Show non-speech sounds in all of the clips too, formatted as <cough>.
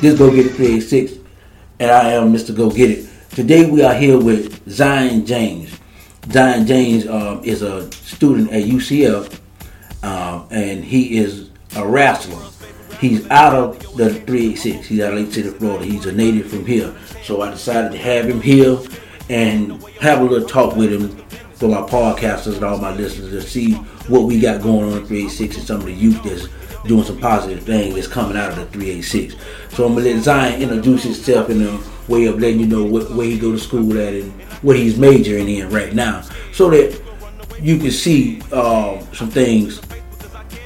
This Go Get It 386, and I am Mr. Go Get It. Today we are here with Zion James. Zion James um, is a student at UCF, um, and he is a wrestler. He's out of the 386. He's out of Lake City, Florida. He's a native from here. So I decided to have him here and have a little talk with him for my podcasters and all my listeners to see what we got going on in 386 and some of the youth that's doing some positive things that's coming out of the 386. So I'm gonna let Zion introduce himself in a way of letting you know what, where he go to school at and what he's majoring in right now, so that you can see uh, some things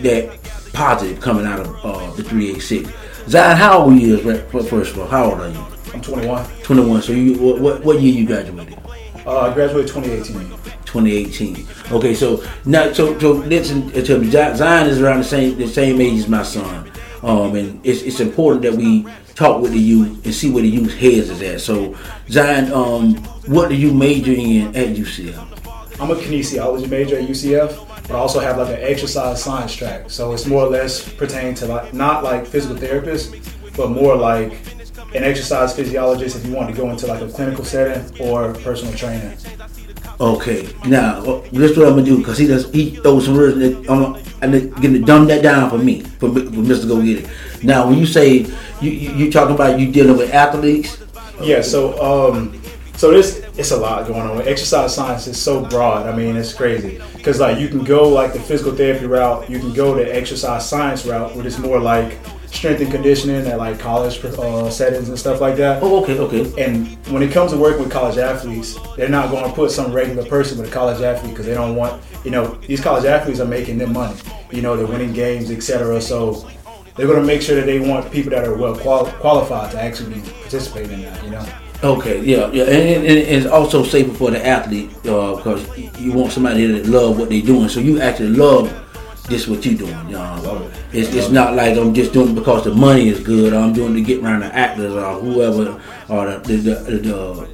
that positive coming out of uh, the 386. Zion, how old are you? First of all, how old are you? I'm 21. 21. So you what, what year you graduated? Uh, I graduated 2018. 2018. Okay, so now, so so listen to. Zion is around the same the same age as my son, um, and it's it's important that we talk with the youth and see where the youth heads is at. So, Zion, um, what are you majoring in at UCF? I'm a kinesiology major at UCF, but I also have like an exercise science track. So it's more or less pertaining to like not like physical therapist, but more like an exercise physiologist if you want to go into like a clinical setting or personal training. Okay, now this is what I'm gonna do because he does he throws some words. I'm gonna dumb that down for me for, for Mr. Go Get It. Now, when you say you you, you talking about you dealing with athletes? Yeah. So um, so this it's a lot going on. Exercise science is so broad. I mean, it's crazy because like you can go like the physical therapy route, you can go the exercise science route, which is more like strength and conditioning at like college uh, settings and stuff like that. Oh, okay, okay. And when it comes to working with college athletes, they're not going to put some regular person with a college athlete because they don't want, you know, these college athletes are making them money. You know, they're winning games, etc. So they're going to make sure that they want people that are well quali- qualified to actually participate in that. You know. Okay, yeah, yeah, and, and, and it's also safer for the athlete uh, because you want somebody that love what they're doing. So you actually love this what you doing. You know? It's, it's not like I'm just doing it because the money is good. I'm doing it to get around the actors or whoever or the, the, the, the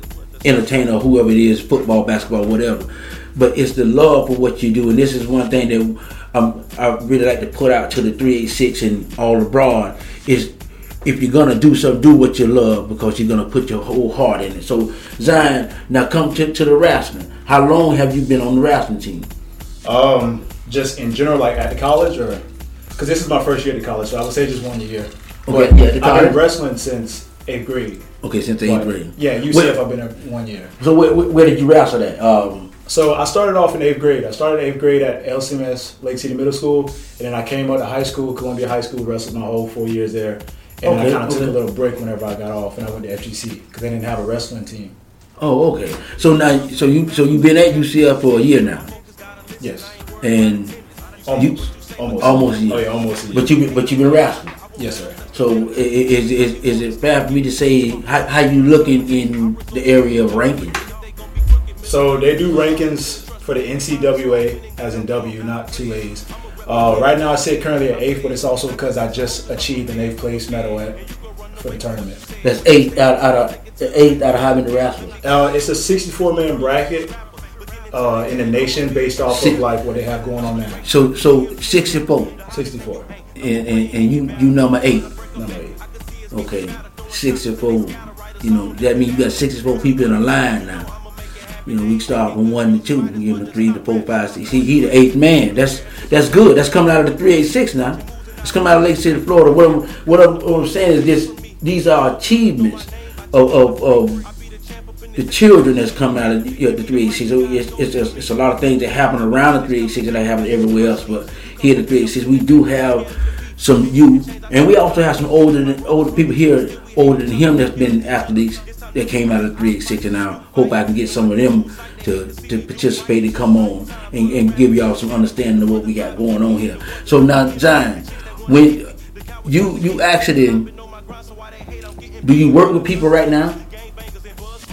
entertainer whoever it is, football, basketball, whatever. But it's the love for what you do, and this is one thing that um, I really like to put out to the 386 and all abroad is if you're gonna do something, do what you love because you're gonna put your whole heart in it. So Zion, now come to, to the wrestling. How long have you been on the wrestling team? Um, just in general, like at the college, or because this is my first year at college, so I would say just one year. Okay, but yeah, I've been wrestling since eighth grade. Okay, since eighth grade. Yeah, UCF. Where, I've been there one year. So where, where did you wrestle at? Um, so I started off in eighth grade. I started eighth grade at LCMS Lake City Middle School, and then I came up to high school, Columbia High School, wrestled my whole four years there. And okay, I kind of okay. took a little break whenever I got off, and I went to FGC because they didn't have a wrestling team. Oh, okay. So now, so you so you've been at UCF for a year now. Yes. And Almost. You, almost. Almost. Yeah. Oh yeah, almost. But you but you've been wrestling. Yes, sir. So is, is, is it fair for me to say how, how you looking in the area of rankings? So they do rankings for the NCWA, as in W, not two A's. Uh, right now I sit currently at eighth, but it's also because I just achieved an eighth place medal at for the tournament. That's eight out, out of eight out of how many wrestlers? Uh, it's a 64 man bracket uh, in the nation based off Six, of like what they have going on now. So so 64. 64. And, and, and you you number eight. Number eight. Okay, 64. You know that means you got 64 people in a line now. You know, we start from one to two, we give him three to four, five, six. He, he the eighth man. That's that's good. That's coming out of the 386 now. It's coming out of Lake City, Florida. What I'm, what I'm, what I'm saying is this: these are achievements of, of, of the children that's coming out of you know, the 386. So it's, it's, just, it's a lot of things that happen around the 386 that happen everywhere else, but here at the 386 we do have some youth, and we also have some older older people here older than him that's been athletes that came out of 386, and I hope I can get some of them to, to participate and come on and, and give y'all some understanding of what we got going on here. So now, Zion, when you you actually do you work with people right now?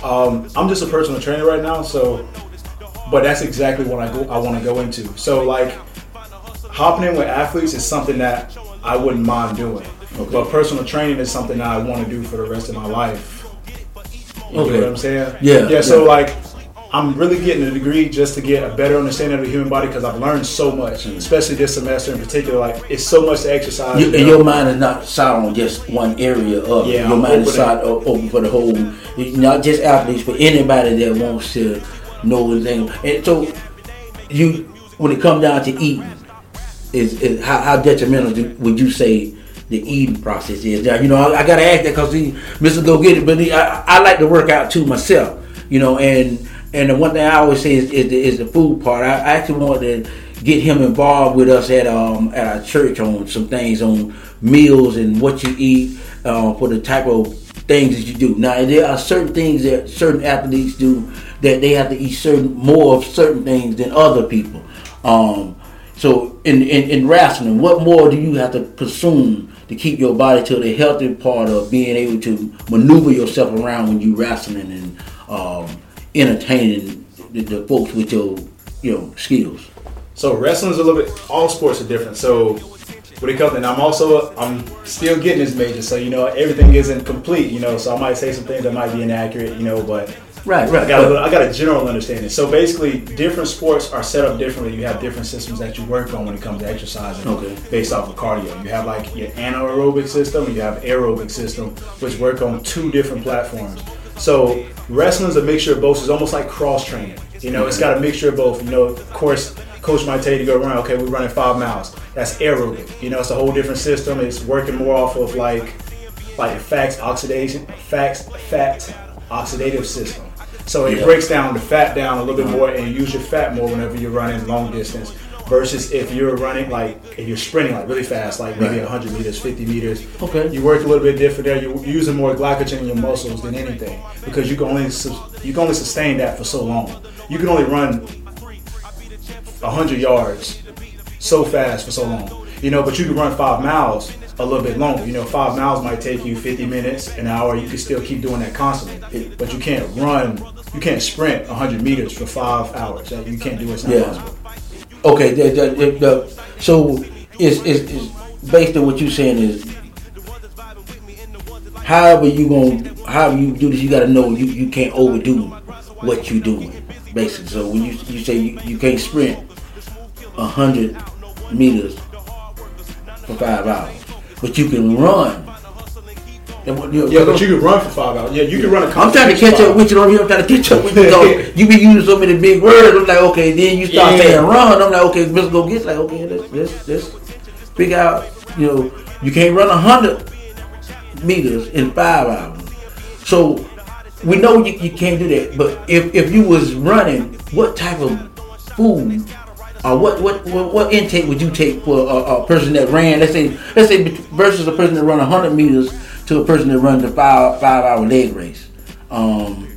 Um, I'm just a personal trainer right now, so but that's exactly what I go I want to go into. So like hopping in with athletes is something that I wouldn't mind doing. Okay. But personal training is something that I want to do for the rest of my life. You okay. know what I'm saying? Yeah. Yeah, so yeah. like I'm really getting a degree just to get a better understanding of the human body because I've learned so much, Mm. especially this semester in particular. Like it's so much to exercise. You, and your mind is not solid on just one area of. Yeah, Your I'm mind is solid open for the whole, not just athletes, but anybody that wants to know anything. And so, you when it comes down to eating, is, is how, how detrimental do, would you say the eating process is? You know, I, I gotta ask that because Mr. Go Get It, but he, I, I like to work out too myself. You know, and and the one thing I always say is, is, the, is the food part. I, I actually want to get him involved with us at um at our church on some things on meals and what you eat uh, for the type of things that you do. Now there are certain things that certain athletes do that they have to eat certain more of certain things than other people. Um, so in, in in wrestling, what more do you have to consume to keep your body to the healthy part of being able to maneuver yourself around when you wrestling and um, entertaining the, the folks with your you know skills? So wrestling's a little bit. All sports are different. So when it comes, and I'm also I'm still getting this major, so you know everything isn't complete. You know, so I might say some things that might be inaccurate. You know, but Right, right. I got a, I got a general understanding. So basically, different sports are set up differently. You have different systems that you work on when it comes to exercising, Okay. based off of cardio. You have like your anaerobic system, you have aerobic system, which work on two different platforms. So wrestling's a mixture of both. It's almost like cross training. You know, it's got a mixture of both. You know, of course, coach might tell you to go run. Okay, we're running five miles. That's aerobic. You know, it's a whole different system. It's working more off of like like fats oxidation, fats fat oxidative system. So it Yeah. breaks down the fat down a little bit more and use your fat more whenever you're running long distance versus if you're running like if you're sprinting like really fast, like maybe 100 meters, 50 meters. Okay. You work a little bit different there. You're using more glycogen in your muscles than anything because you can only you can only sustain that for so long. You can only run 100 yards so fast for so long. You know, but you can run five miles a little bit longer. You know, five miles might take you 50 minutes, an hour. You can still keep doing that constantly. But you can't run, you can't sprint 100 meters for five hours. You can't do it. It's not Yeah. possible. Okay, the, the, the, so it's, it's, it's based on what you're saying is however you going however you do this, you got to know you, you can't overdo what you doing. Basically, so when you you say you, you can't sprint hundred meters for five hours, but you can run. And what- you know, Yeah, but you can run for five hours. Yeah, you can run a I'm trying to catch up with you on here. I'm trying to catch up with you. Dog. you be using so many big words. I'm like, okay. Then you start Yeah. saying run. I'm like, okay. Let's go get like, okay. Let's let's let's figure out. You know, you can't run a hundred meters in five hours. So we know you, you can't do that. But if if you was running, what type of food? Or what, what what what intake would you take for a, a person that ran? Let's say let's say versus a person that run hundred meters to a person that runs a five five hour leg race. Um,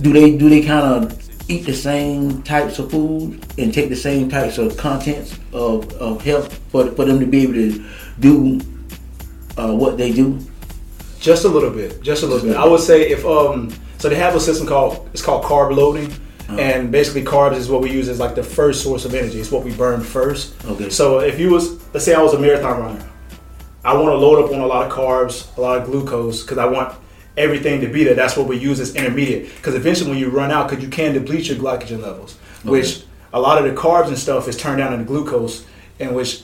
do they do they kind of eat the same types of food and take the same types of contents of, of health for for them to be able to do uh, what they do? Just a little bit, just a little bit. I would say if um, so they have a system called it's called carb loading, Uh-huh. and basically carbs is what we use as like the first source of energy. It's what we burn first. Okay. So if you was let's say I was a marathon runner, I want to load up on a lot of carbs, a lot of glucose, because I want everything to be there. That's what we use as intermediate. Because eventually when you run out, because you can deplete your glycogen levels, which a lot of the carbs and stuff is turned down into glucose, in which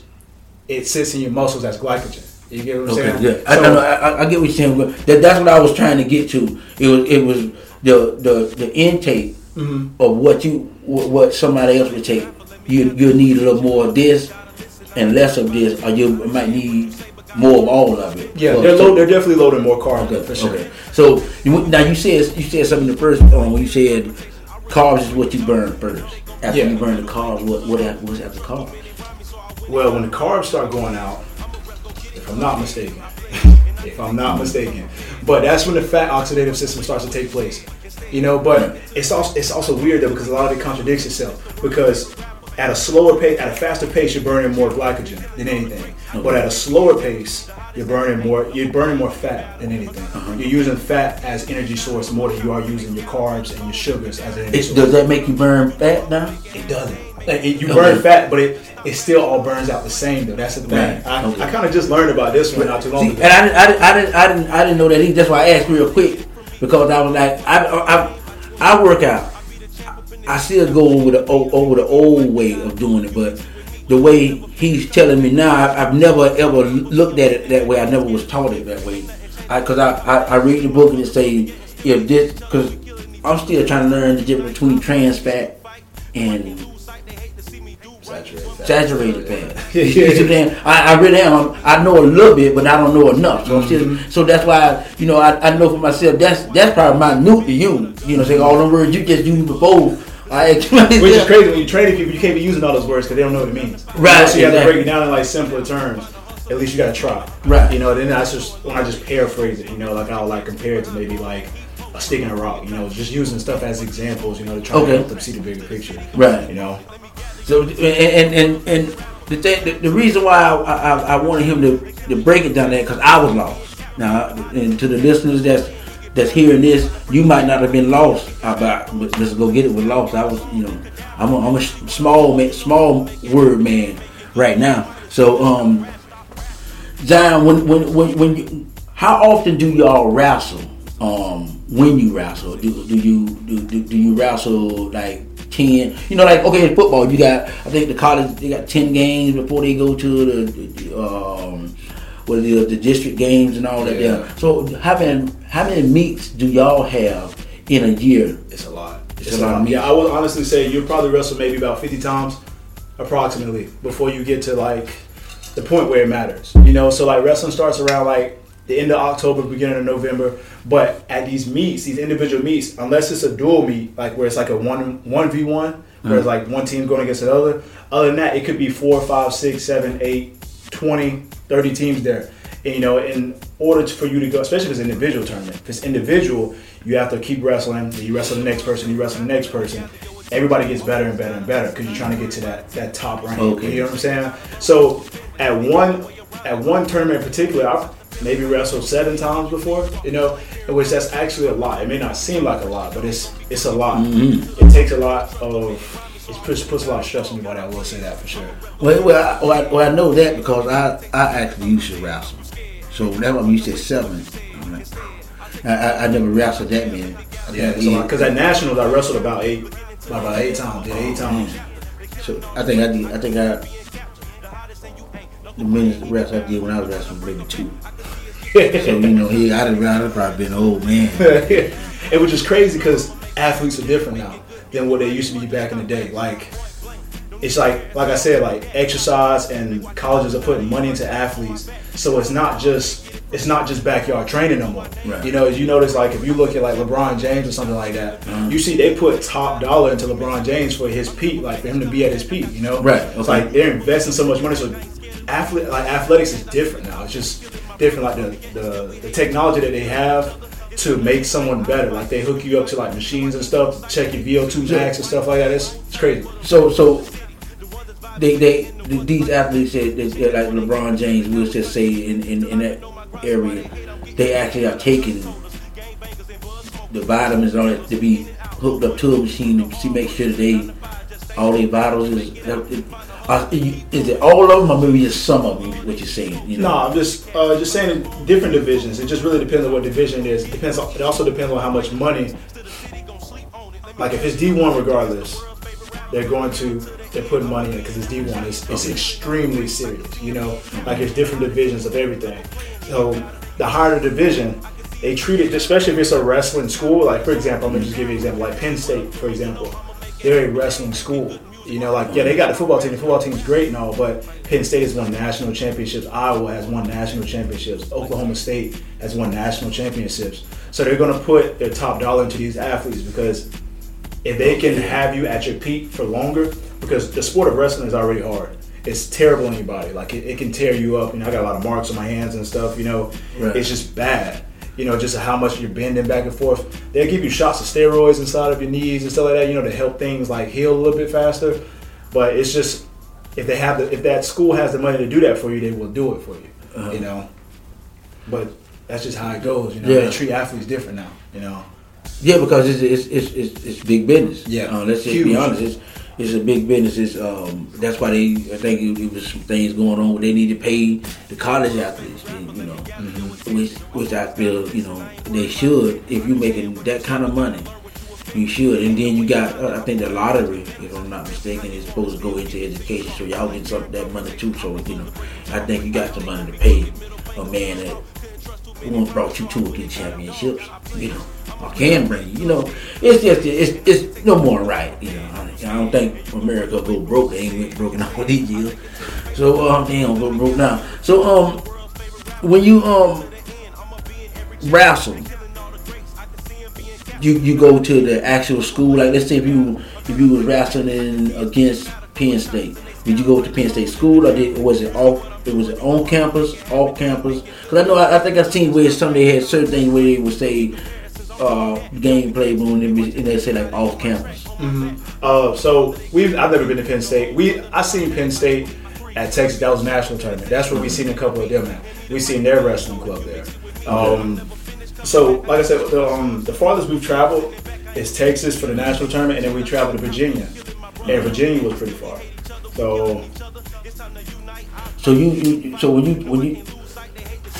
it sits in your muscles as glycogen. You get what I'm Okay, saying? yeah, I, So- I, know, I, I get what you're saying. That, that's what I was trying to get to. It was it was the the the intake Mm-hmm. of what you what, what somebody else would take. You you need a little more of this and less of this, or you might need more of all of it. Yeah, Well, they're they're definitely loading more carbs Okay, for sure. okay. So you, now you said you said something the first um, when you said carbs is what you burn first. After Yeah. you burn the carbs, what what after, what's after carbs? Well, when the carbs start going out, if I'm not mistaken, <laughs> if I'm not mistaken, but that's when the fat oxidative system starts to take place. You know, but it's also it's also weird though because a lot of it contradicts itself because at a slower pace, at a faster pace, you're burning more glycogen than anything. But at a slower pace, you're burning more you're burning more fat than anything. Uh-huh. You're using fat as energy source more than you are using your carbs and your sugars as energy It, source. does that make you burn fat now? It doesn't. Like, it- you Okay. burn fat, but it, it still all burns out the same though. That's the thing. Right. I, Okay. I kind of just learned about this one not too long See, ago. and I, didn't- I, didn't- I, didn't, I didn't, I didn't know that either. That's why I asked real quick because I was like, I, I, I work out I still go over the over the old way of doing it, but the way he's telling me now, I, have never ever looked at it that way. I never was taught it that way. Because I, I, I, I, read the book and it say if this because I'm still trying to learn the difference between trans fat and saturated fat. Saturated fat. <laughs> I, I really am. I know a little bit, but I don't know enough. So mm-hmm. still, so that's why you know I, I know for myself that's that's probably my new to you. You know, say all the words you just used before. <laughs> I Which is crazy when you're training people, you can't be using all those words because they don't know what it means. Right. So you exactly. have to break it down in like simpler terms. At least you gotta try. Right. You know, then that's just when I just paraphrase it. You know, like I'll like compare it to maybe like a stick in a rock. You know, just using stuff as examples. You know, to try okay. to help them see the bigger picture. Right. You know. So and and and, and the thing, the, the reason why I, I, I wanted him to, to break it down there because I was lost. Now, and to the listeners that's that's hearing this, you might not have been lost about, let's go get it with lost. I was, you know, I'm a, I'm a small man, small word man right now. So, um, Zion, when when when, when you, how often do y'all wrestle? Um, when you wrestle, do, do you do, do, do you wrestle like ten? You know, like okay, in football, you got I think the college they got ten games before they go to the, the um, what are the, the district games and all that. Yeah. There. So how many how many meets do y'all have in a year? It's a lot. It's, it's a, lot. lot. Yeah, I would honestly say you'll probably wrestle maybe about fifty times, approximately, before you get to like the point where it matters. You know, so like wrestling starts around like the end of October, beginning of November. But at these meets, these individual meets, unless it's a dual meet, like where it's like a one one v one, where it's uh-huh. like one team going against another. Other than that, it could be four, five, six, seven, eight, 20, 30 teams there. And, you know, in order for you to go, especially if it's an individual tournament, if it's individual, you have to keep wrestling. You wrestle the next person, you wrestle the next person. Everybody gets better and better and better because you're trying to get to that that top rank. Okay. You know what I'm saying? So at one at one tournament in particular, I've maybe wrestled seven times before. You know, which that's actually a lot. It may not seem like a lot, but it's it's a lot. Mm-hmm. It takes a lot of it puts, puts a lot of stress on your body. I will say that for sure. Well, well, I, well, I, well, I know that because I, I actually used to wrestle. So whenever I'm used to seven, I'm like, I, I, never wrestled that many. Yeah, because at nationals I wrestled about eight, about eight times. Yeah, eight oh, times. So I think I did. I think I the minutes rest I did when I was wrestling maybe two. <laughs> so you know, he I'd have, probably been an old man. <laughs> it was just crazy because athletes are different now than what they used to be back in the day. Like it's like like I said, like exercise and colleges are putting money into athletes. So it's not just it's not just backyard training no more. Right. You know, as you notice, like if you look at like LeBron James or something like that, mm-hmm. you see they put top dollar into LeBron James for his peak, like for him to be at his peak. You know, right? Okay. It's like they're investing so much money. So athlete like athletics is different now. It's just different. Like the the, the technology that they have to make someone better. Like they hook you up to like machines and stuff, to check your VO2 max and stuff like that. It's, it's crazy. So so they they these athletes that, that like LeBron James, we'll just say in, in, in that area, they actually are taking the vitamins and all that to be hooked up to a machine to make sure that they all their vitals is. Uh, is it all of them, or maybe just some of them? What you're saying? You know? No, I'm just uh, just saying different divisions. It just really depends on what division it is. It depends. On, it also depends on how much money. Like if it's D1, regardless, they're going to they're putting money in it because it's D1. It's, it's okay. extremely serious. You know, like it's different divisions of everything. So the higher the division, they treat it, especially if it's a wrestling school. Like for example, I'm gonna just give you an example. Like Penn State, for example, they're a wrestling school. You know, like yeah, they got the football team. The football team is great and all, but Penn State has won national championships. Iowa has won national championships. Oklahoma State has won national championships. So they're going to put their top dollar into these athletes because if they can have you at your peak for longer, because the sport of wrestling is already hard. It's terrible on your body. Like it, it can tear you up. You know, I got a lot of marks on my hands and stuff. You know, right. it's just bad you know, just how much you're bending back and forth. They'll give you shots of steroids inside of your knees and stuff like that, you know, to help things like heal a little bit faster. But it's just if they have the if that school has the money to do that for you, they will do it for you. Uh-huh. You know. But that's just how it goes. You know, yeah. they treat athletes different now. You know. Yeah, because it's it's it's, it's, it's big business. Yeah. Uh, let's just Huge. be honest. It's, it's a big business. It's, um, that's why they. I think it, it, was some things going on. where They need to pay the college athletes. You know, mm-hmm. which which I feel you know they should. If you're making that kind of money, You should, and then you got. Uh, I think the lottery, if I'm not mistaken, is supposed to go into education, so y'all get some of that money too. So you know, I think you got some money to pay a man that who brought you two or three championships. You know, or can bring you. You know, it's just it's it's no more right. You know, I, I don't think America go broke. They ain't went broken all <laughs> these years. So um, they don't go broke now. So um, when you um wrestle you you go to the actual school. Like let's say if you if you was wrestling against Penn State, did you go to Penn State school or did was it off? It was it on campus, off campus? Because I know I, I, think I've seen where some they had certain things where they would say uh, gameplay when and they say like off campus. Mm-hmm. Uh, so we've I've never been to Penn State. We I seen Penn State at Texas. That was national tournament. That's where we seen a couple of them at. We seen their wrestling club there. Um, so, like I said, the, um, the farthest we've traveled is Texas for the national tournament, and then we traveled to Virginia, and Virginia was pretty far. So, so you, you so when you when you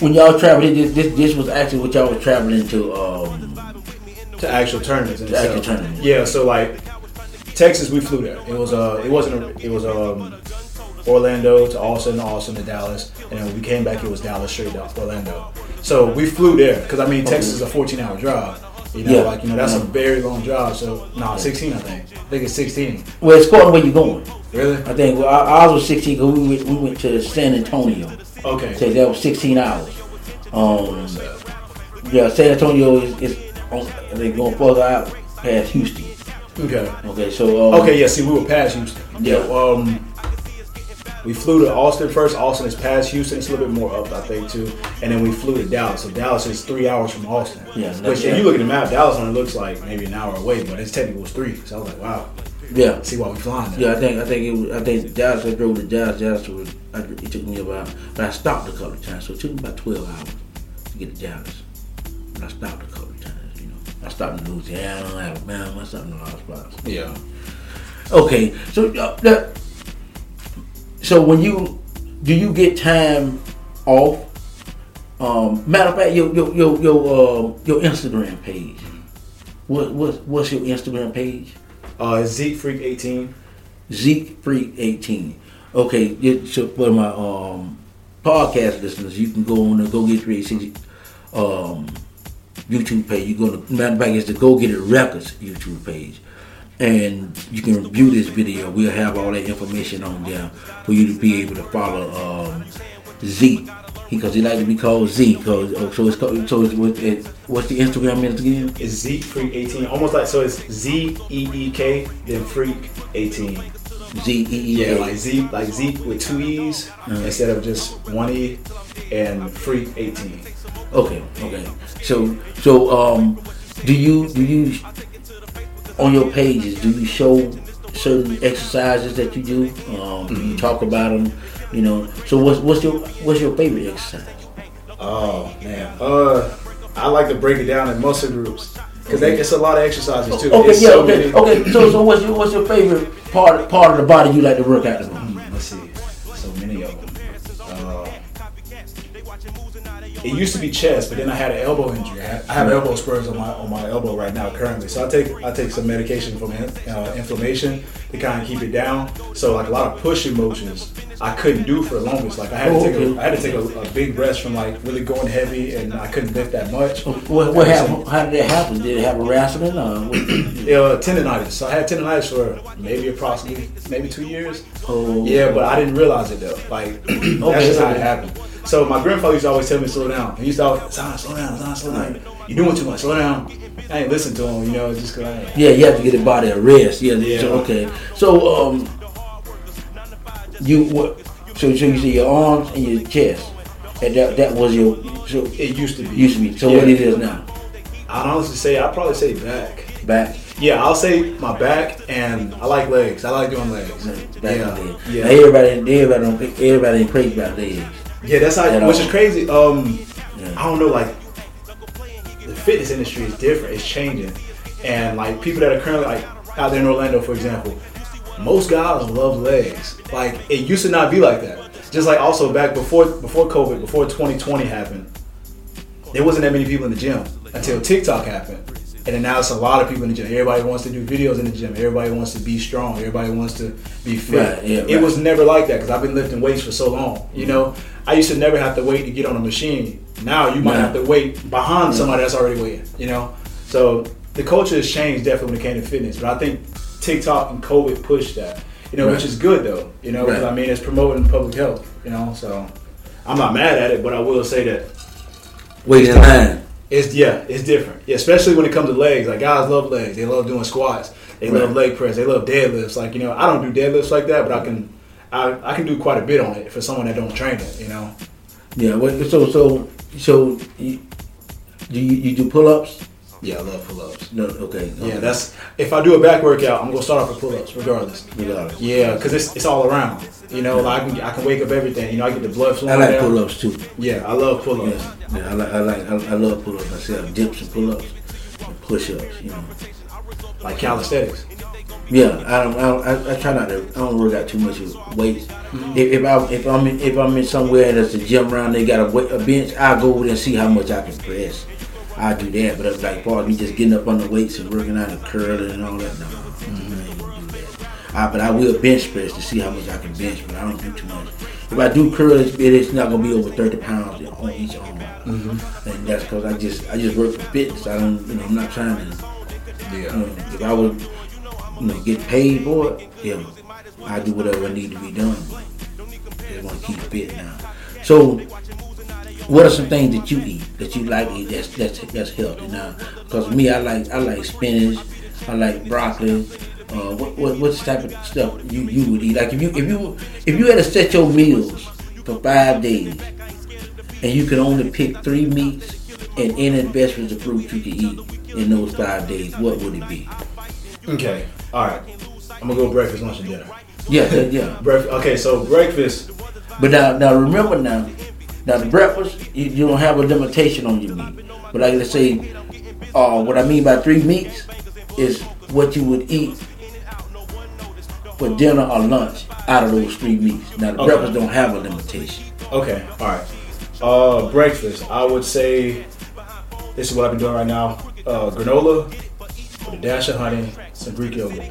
when y'all traveled, this, this this was actually what y'all was traveling to um to actual tournaments. To actual tournaments. Yeah. So like Texas, we flew there. It was uh it wasn't a, it was um Orlando to Austin, Austin to Dallas, and then when we came back, it was Dallas straight to Orlando. So we flew there because I mean Texas is a 14 hour drive. You know, yeah. like you know that's a very long drive. So no, nah, 16 I think. I think it's 16. Well, it's according where you're going. Really? I think well, ours was 16 because we went, we went to San Antonio. Okay. So that was 16 hours. Um, yeah, San Antonio is, is on, they going further out past Houston. Okay. Okay. So. Um, okay. Yeah. See, we were past Houston. Yeah. um, we flew to Austin first. Austin is past Houston. It's a little bit more up, I think, too. And then we flew to Dallas. So Dallas is three hours from Austin. Yeah. Which, if you look at the map, Dallas only looks like maybe an hour away, but it's technically was three. So I was like, wow. Yeah. See why we flying. There. Yeah, I think I think it was, I think Dallas. I drove to Dallas. Dallas was I, it took me about, but I stopped a couple of times, so it took me about twelve hours to get to Dallas. But I stopped a couple of times. You know, I stopped in Louisiana, Alabama. I stopped in a lot of spots. Yeah. Okay, so uh, that, so when you do you get time off? Um, matter of fact, your your your your, uh, your Instagram page. What what what's your Instagram page? Uh, Zeek Freak eighteen. Zeek Freak eighteen. Okay, so for my um podcast listeners, you can go on the Go Get 360 um YouTube page. You go to matter of fact, it's the Go Get It Records YouTube page and you can view this video. We'll have all that information on there for you to be able to follow um, Z because he like to be called Z. Cause oh, so it's called, so it's with it, what's the Instagram name again? It's Z Freak eighteen, almost like so it's Z E E K then Freak eighteen. Z E E. Yeah, like Z like Z with two E's uh-huh. instead of just one E, and Freak eighteen. Okay, okay. So so um, do you do you on your pages, do you show certain exercises that you do? Um, mm-hmm. Do you mm-hmm. talk about them? You know. So what's what's your what's your favorite exercise? Oh man, uh, I like to break it down in muscle groups because okay. it's a lot of exercises too. Okay, it's yeah, so okay, many. okay. So so what's your what's your favorite part part of the body you like to work out? Mm, let's it used to be chest, but then I had an elbow injury. I have, elbow spurs on my on my elbow right now currently. So I take I take some medication for uh, inflammation to kind of keep it down. So like a lot of pushing motions I couldn't do for the longest. Like I had to take a, I had to take a, a, big rest from like really going heavy, and I couldn't lift that much. What, what happened? How did it happen? Did it have a wrestling? Or yeah, tendonitis. So I had tendonitis for maybe approximately maybe two years. Oh. Yeah, but I didn't realize it though. Like okay, <clears throat> that's just how it happened. So my grandfather used to always tell me slow down. He used to always, Son, slow down, son, slow down. You're doing too much, slow down. I ain't listen to him, you know, just cause I Yeah, you have to get the body a rest. Yeah, yeah. So, okay. So um you what so, so you see your arms and your chest. And that that was your so it used to be. Used to be. So yeah. what it is now? I'd honestly say I'd probably say back. Back. Yeah, I'll say my back and I like legs. I like doing legs. Back yeah. yeah. Now everybody everybody everybody ain't crazy about legs. Yeah, that's how. you Which is crazy. Um, yeah. I don't know. Like the fitness industry is different. It's changing, and like people that are currently like out there in Orlando, for example, most guys love legs. Like it used to not be like that. Just like also back before before COVID, before 2020 happened, there wasn't that many people in the gym until TikTok happened. And then now it's a lot of people in the gym. Everybody wants to do videos in the gym. Everybody wants to be strong. Everybody wants to be fit. Right, yeah, It right. was never like that because I've been lifting weights for so long. You mm-hmm. know, I used to never have to wait to get on a machine. Now you might have to wait behind somebody that's already waiting. You know, so the culture has changed definitely when it came to fitness. But I think TikTok and COVID pushed that. You know, Right. which is good though. You know. I mean it's promoting public health. You know, so I'm not mad at it, but I will say that Wait in line. It's yeah, it's different. Yeah, especially when it comes to legs. Like guys love legs. They love doing squats. They love leg press. They love deadlifts. Like you know, I don't do deadlifts like that, but I can, I, I can do quite a bit on it for someone that don't train it. You know. Yeah. So so so you, do you, you do pull ups? Yeah, I love pull-ups. No. Okay. Yeah, that's if I do a back workout, I'm gonna start off with pull-ups regardless. regardless. Yeah, because it's it's all around. You know, like I can I can wake up everything. You know, I get the blood flowing. I like down. pull ups too. Yeah, I love pull-ups. Yeah, yeah, I like, I like, I, I love pull ups I myself. Dips and pull ups, and push ups. You know. Like calisthenics. Yeah, I don't, I, don't, I, I try not to. I don't work out too much with weights. Mm-hmm. If, if I if I'm in, if I'm in somewhere and there's a gym around, they got a, weight, a bench. I go over there and see how much I can press. I do that, but it's like part of me just getting up on the weights and working out and curling and all that. No, Mm-hmm. I ain't gonna do that. I, but I will bench press to see how much I can bench, but I don't do too much. If I do curl, it's, it's not gonna be over thirty pounds on each arm, Mm-hmm. and that's because I just I just work for fitness. I don't, you know, I'm not trying to. You know, if I would, you know, get paid for it, yeah, I do whatever I need to be done. Just want to keep fit now. So, what are some things that you eat that you like eat that's that's that's healthy now? Because me, I like I like spinach, I like broccoli. Uh, what, what what type of stuff you, you would eat? Like if you if you if you had to set your meals for five days, and you could only pick three meats and any vegetables or fruits you could eat in those five days, what would it be? Okay. All right. I'm gonna go breakfast, lunch, and dinner. Yeah, yeah, yeah. <laughs> Okay, so breakfast. But now, now remember now, now the breakfast you, you don't have a limitation on your meat. But like let's say, uh, what I mean by three meats is what you would eat for dinner or lunch out of those three meats. Now the Okay. breakfast don't have a limitation. Okay. All right. Uh, breakfast. I would say this is what I've been doing right now. Uh, granola with a dash of honey, some Greek yogurt.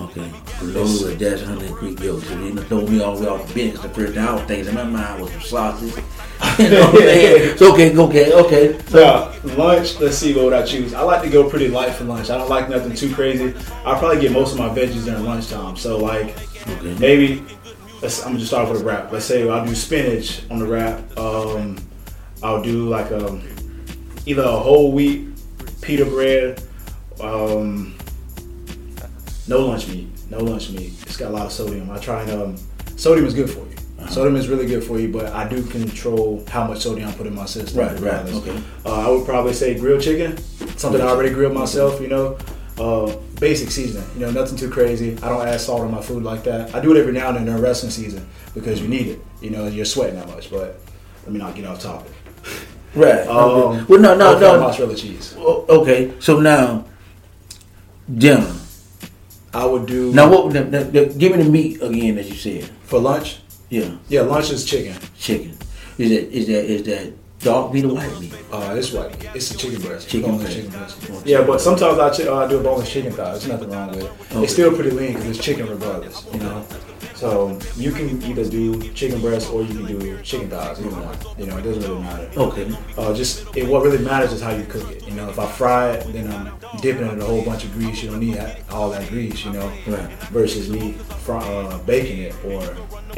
Okay, granola with dash and Greek yogurt. So done throw me all the way off the bench. The first thing I was thinking in my mind was some sausage. <laughs> you know what I'm saying? <laughs> So okay, okay, okay. So Now, lunch, let's see what would I choose. I like to go pretty light for lunch. I don't like nothing too crazy. I'll probably get most of my veggies during lunchtime. So like okay. maybe let's I'm gonna just start with a wrap. Let's say I'll do spinach on the wrap. Um, I'll do like um either a whole wheat pita bread. Um, no lunch meat. No lunch meat. It's got a lot of sodium. I try and um, sodium is good for you. Sodium is really good for you, but I do control how much sodium I put in my system. Right, right, okay. Uh, I would probably say grilled chicken, something I already grilled myself. You know, uh, basic seasoning. You know, nothing too crazy. I don't add salt on my food like that. I do it every now and then during wrestling season because you need it. You know, you're sweating that much. But let me not get off topic. Right. <laughs> Um, okay. Well, no, no, no. mozzarella cheese. Okay, so now dinner. I would do Now, what? The, the, the, give me the meat again, as you said. for lunch. Yeah, Yeah, lunch is chicken. chicken. Is that is that is that dark meat or white meat? Uh, it's white. It's a chicken breast. Chicken Boneless breast. chicken breast. Yeah, but sometimes I, uh, I do a boneless chicken thigh. There's nothing wrong with it. Okay. It's still pretty lean because it's chicken regardless. You know. So you can either do chicken breast or you can do chicken thighs. Either one. You know, it doesn't really matter. Okay. Uh, just it, what really matters is how you cook it. You know, if I fry it, then I'm dipping it in a whole bunch of grease. You don't need all that grease. You know, Right. versus me fry, uh, baking it or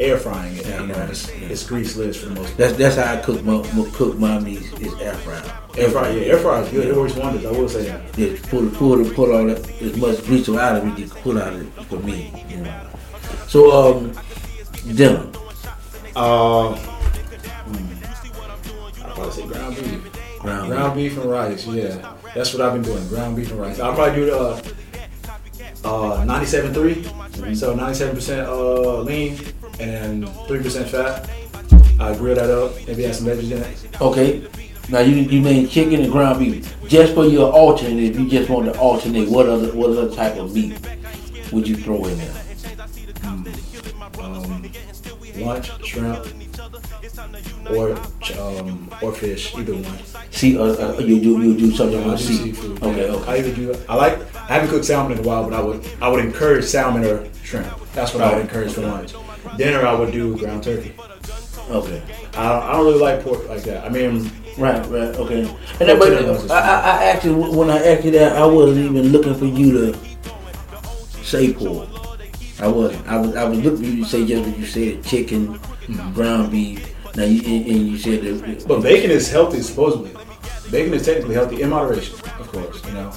air frying it. Yeah, you know, right. it's, Yeah. it's greaseless for the most. part. That's that's how I cook my, my cook my meat is air fried. Air fry, yeah, air fry is good. It works wonders. I will say that. Yeah, pull pull pull all that as much grease out of it you can pull out of it for me. You know. So um, dinner. Uh, hmm, I'll probably say ground beef. Ground Ground beef and rice, yeah. That's what I've been doing, ground beef and rice. I'll probably do the uh, uh, 97.3, so 97% uh, lean and 3% fat. I grill that up, maybe add some veggies in it. Okay. Now you you named chicken and ground beef. Just for your alternate, if you just want to alternate, what other what other type of meat would you throw in there? Lunch, shrimp, or um, or fish, either one. See, uh, uh, you do you do something on sea. seafood. Okay, okay. I either do. I like. I haven't cooked salmon in a while, but I would. I would encourage salmon or shrimp. That's what I would encourage for lunch. Dinner, I would do ground turkey. Okay. I don't, I don't really like pork like that. I mean, Right, right, okay. And then, but I, I, I actually, when I asked you that, I wasn't even looking for you to say pork. I wasn't. I was, I was looking you say just what you said: chicken, mm-hmm. ground beef. Now, you, and, and you said that. but bacon is healthy supposedly. Bacon is technically healthy in moderation, of course. You know.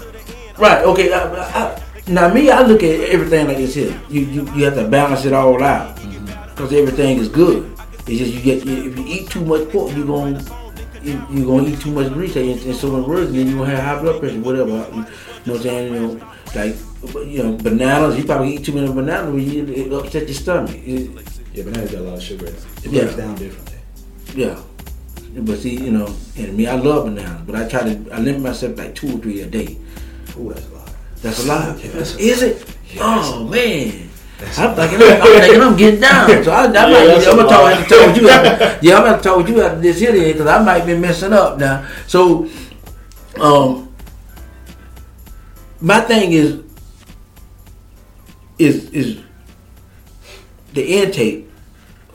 Right. Okay. I, I, now me, I look at everything like this here. You you, you have to balance it all out mm-hmm. because everything is good. It's just you get if you eat too much pork, you're gonna you, you're gonna eat too much grease and, in so many words, and then you're gonna have high blood pressure, whatever. You know what I'm saying? You know, like you know, bananas. You probably eat too many bananas, you, it upset your stomach. It- Yeah, bananas got a lot of sugar in it. It Yeah. breaks down differently. yeah. But see, you know, and me, I love bananas, but I try to I limit myself like two or three a day. Ooh, that's a lot. That's a lot. Yeah, that's a Is it? Yeah, oh man. I'm thinking, I'm thinking I'm getting down. So I, I might, that's I'm gonna talk, lot. have to talk you out. Yeah, I'm gonna talk with you out of this here because I might be messing up now. So, um, my thing is, is is the intake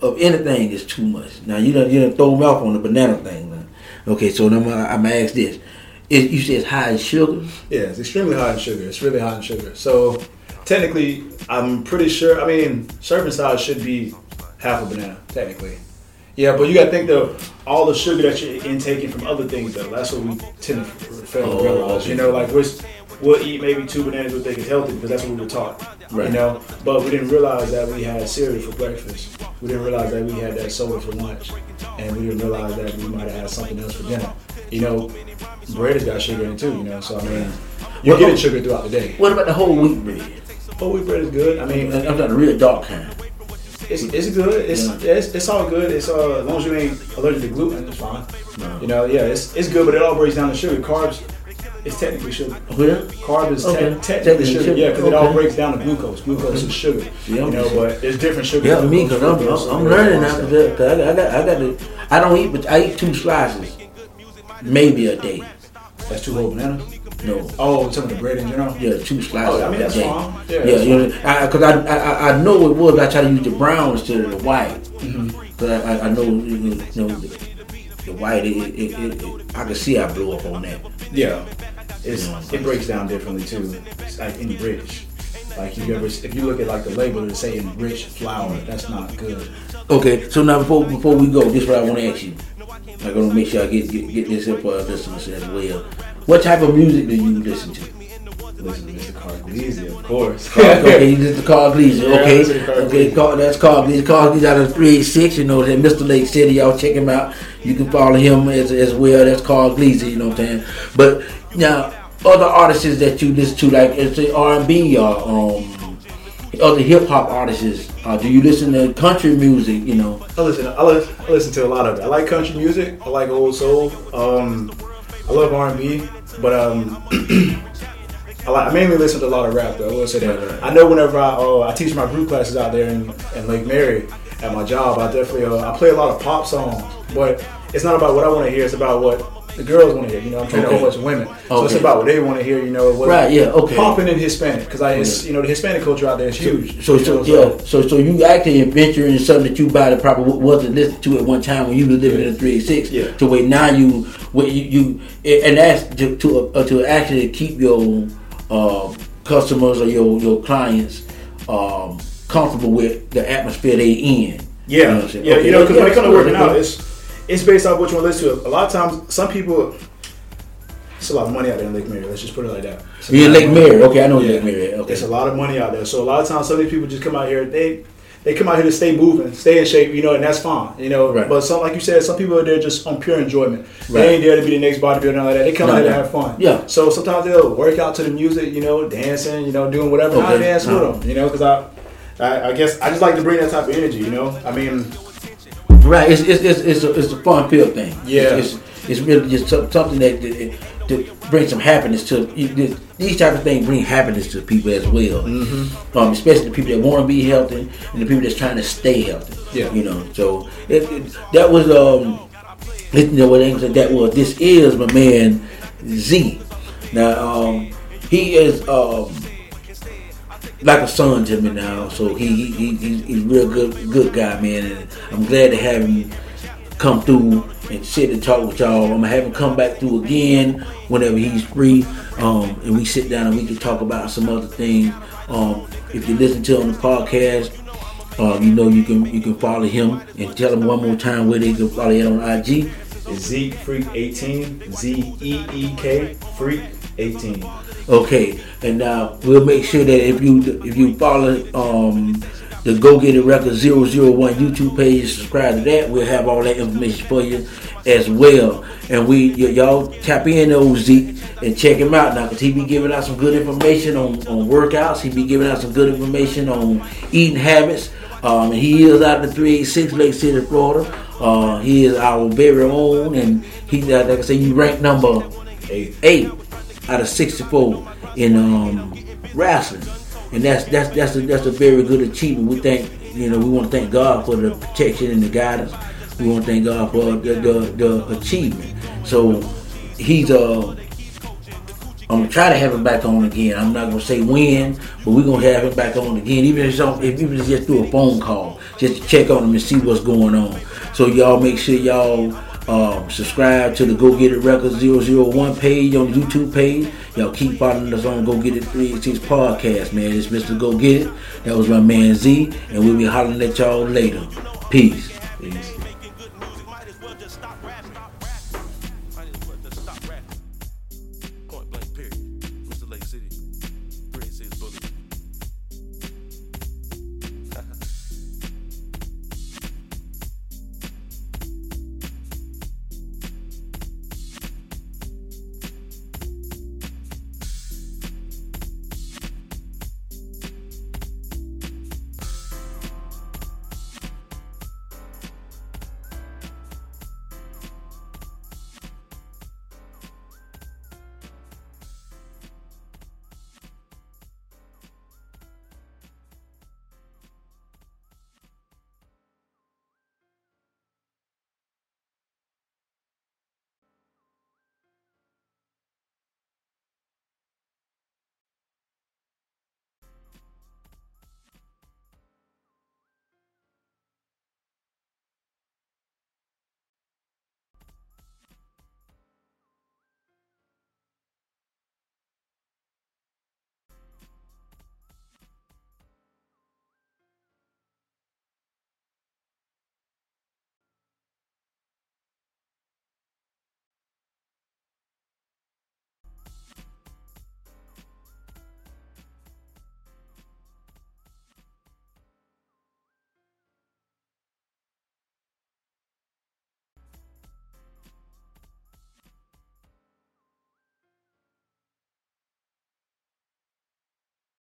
of anything is too much. Now you don't you don't throw me off on the banana thing. Now. Okay, so I'm, gonna- I'm ask this: is, You say it's high in sugar? Yeah, it's extremely high in sugar. It's really high in sugar. So technically, I'm pretty sure. I mean, serving size should be half a banana, technically. Yeah, but you got to think though, all the sugar that you're intaking from other things though. That's what we tend to fail to Oh, realize. You know, like we're, we'll eat maybe two bananas we think is healthy because that's what we were taught. Right. You know, but we didn't realize that we had cereal for breakfast. We didn't realize that we had that soda for lunch, and we didn't realize that we might have had something else for dinner. You know, bread has got sugar in it too. You know, so I mean, you're Well, getting oh- sugar throughout the day. What about the whole wheat bread? Whole wheat bread is good. I mean, I'm talking the real dark kind. it's, it's good. It's, Yeah. it's it's all good. It's uh, as long as you ain't allergic to gluten, it's fine. No. You know, yeah, it's it's good, but it all breaks down to sugar. Carbs, it's technically sugar. Where? Carb is te- Okay. technically Technically sugar, sugar. yeah, because it all breaks down to glucose. Glucose is sugar, Yeah, you know, but there's different sugar. Yeah, me, cause I'm, I'm, I'm learning now. Cause I, got- I got, I got to, I don't eat, but I eat two slices, maybe a day. That's two whole bananas. No, Oh, some of the bread in general. yeah, two slices Oh, I mean, a that's day. fine. Yeah, Yeah, you know, I, cause I, I, I know it was. I try to use the brown instead of the white. Mm-hmm. Cause I, I, I know, you know, the, the white. It, it, it, it, I can see I blew up on that. Yeah, it's it breaks down differently too. It's like enriched. Like you ever, if you look at like the label, it say enriched flour. That's not good. Okay, so now before before we go, this is what I want to ask you. I'm gonna make sure I get get, get this up for our listeners as well. What type of music do you listen to? Listen to Mr. Carl Gleason, of course. okay, you listen to Carl Gleason. Yeah, Okay, I listen to Carl okay. Carl, that's. Carl Gleason out of 386, you know, that Mr. Lake City. Y'all check him out. You can follow him as, as well. That's Carl Gleason, you know what I'm saying? But now, other artists that you listen to, like it's the R&B or um, other hip hop artists, uh, do you listen to country music, you know? I listen. I listen, I listen to a lot of it. I like country music. I like old soul. Um, I love R and B, but um, <clears throat> I, like, I mainly listen to a lot of rap. Though I will say that. I know whenever I uh, I teach my group classes out there in, in Lake Mary at my job, I definitely uh, I play a lot of pop songs, but it's not about what I want to hear. It's about what the girls want to hear. You know, I'm training a Okay. whole bunch of women, so it's about what they want to hear. You know, what Right, yeah, okay. popping in Hispanic because I, it's, you know, the Hispanic culture out there is huge. So, you so yeah, so so you actually venturing something that you probably probably wasn't listening to at one time when you was living in three eight six. Yeah. To where now you, where you, you and that's to to, uh, to actually keep your uh, customers or your your clients um, comfortable with the atmosphere they in. Yeah, You know I'm saying? yeah, Okay, you know, because when it comes to working out, it's it's based off what one want to listen to. A lot of times, some people, it's a lot of money out there in Lake Mary. Let's just put it like that. Yeah, Lake. Mary. Okay, I know Yeah. Lake Mary. Okay. It's a lot of money out there. So a lot of times, some of these people just come out here. They they come out here to stay moving, stay in shape, you know, and that's fine, you know. Right. But some, like you said, some people are there just on pure enjoyment. Right. They ain't there to be the next bodybuilder and all that. They come No, out here no. to have fun. Yeah. So sometimes they'll work out to the music, you know, dancing, you know, doing whatever. And I Okay. dance No. with them, you know, because I, I, I guess I just like to bring that type of energy, you know. I mean, Right, it's it's it's, it's, a, it's a fun pill thing. Yeah. it's, it's, it's really just something that, that to bring some happiness to these type of things bring happiness to people as well. Mm-hmm. Um, especially the people that want to be healthy and the people that's trying to stay healthy. Yeah. You know, so it, it, that was um, you know what that was. This is my man Z. Now um, he is um like a son to me now. So he, he, he he's real good good guy, man. And I'm glad to have him come through and sit and talk with y'all. I'm gonna have him come back through again whenever he's free, um, and we sit down and we can talk about some other things. Um, if you listen to him on the podcast, uh, you know you can you can follow him and tell him one more time where they can follow it on IG. It's Zeek Freak 18, Z E E K Freak 18. Okay, and now we'll make sure that if you if you follow um, the Go Get It Record 001 YouTube page, subscribe to that. We'll have all that information for you as well. And we y- y'all tap in to Zeek and check him out now because he be giving out some good information on, on workouts. He be giving out some good information on eating habits. Um, he is out of the 386 Lake City, Florida. Uh, he is our very own, and he, like I say, you rank number eight, eight out of 64 in um, wrestling, and that's that's that's a, that's a very good achievement. We thank you know we want to thank God for the protection and the guidance. We want to thank God for the the, the achievement. So he's uh. I'm gonna try to have him back on again. I'm not gonna say when, but we're gonna have him back on again, even if it's, on, if even it's just through a phone call, just to check on him and see what's going on. So y'all make sure y'all um, subscribe to the Go Get It Records 001 page on the YouTube page. Y'all keep following us on Go Get It 386 podcast, man. It's Mr. Go Get It. That was my man Z, and we'll be hollering at y'all later. Peace. Peace.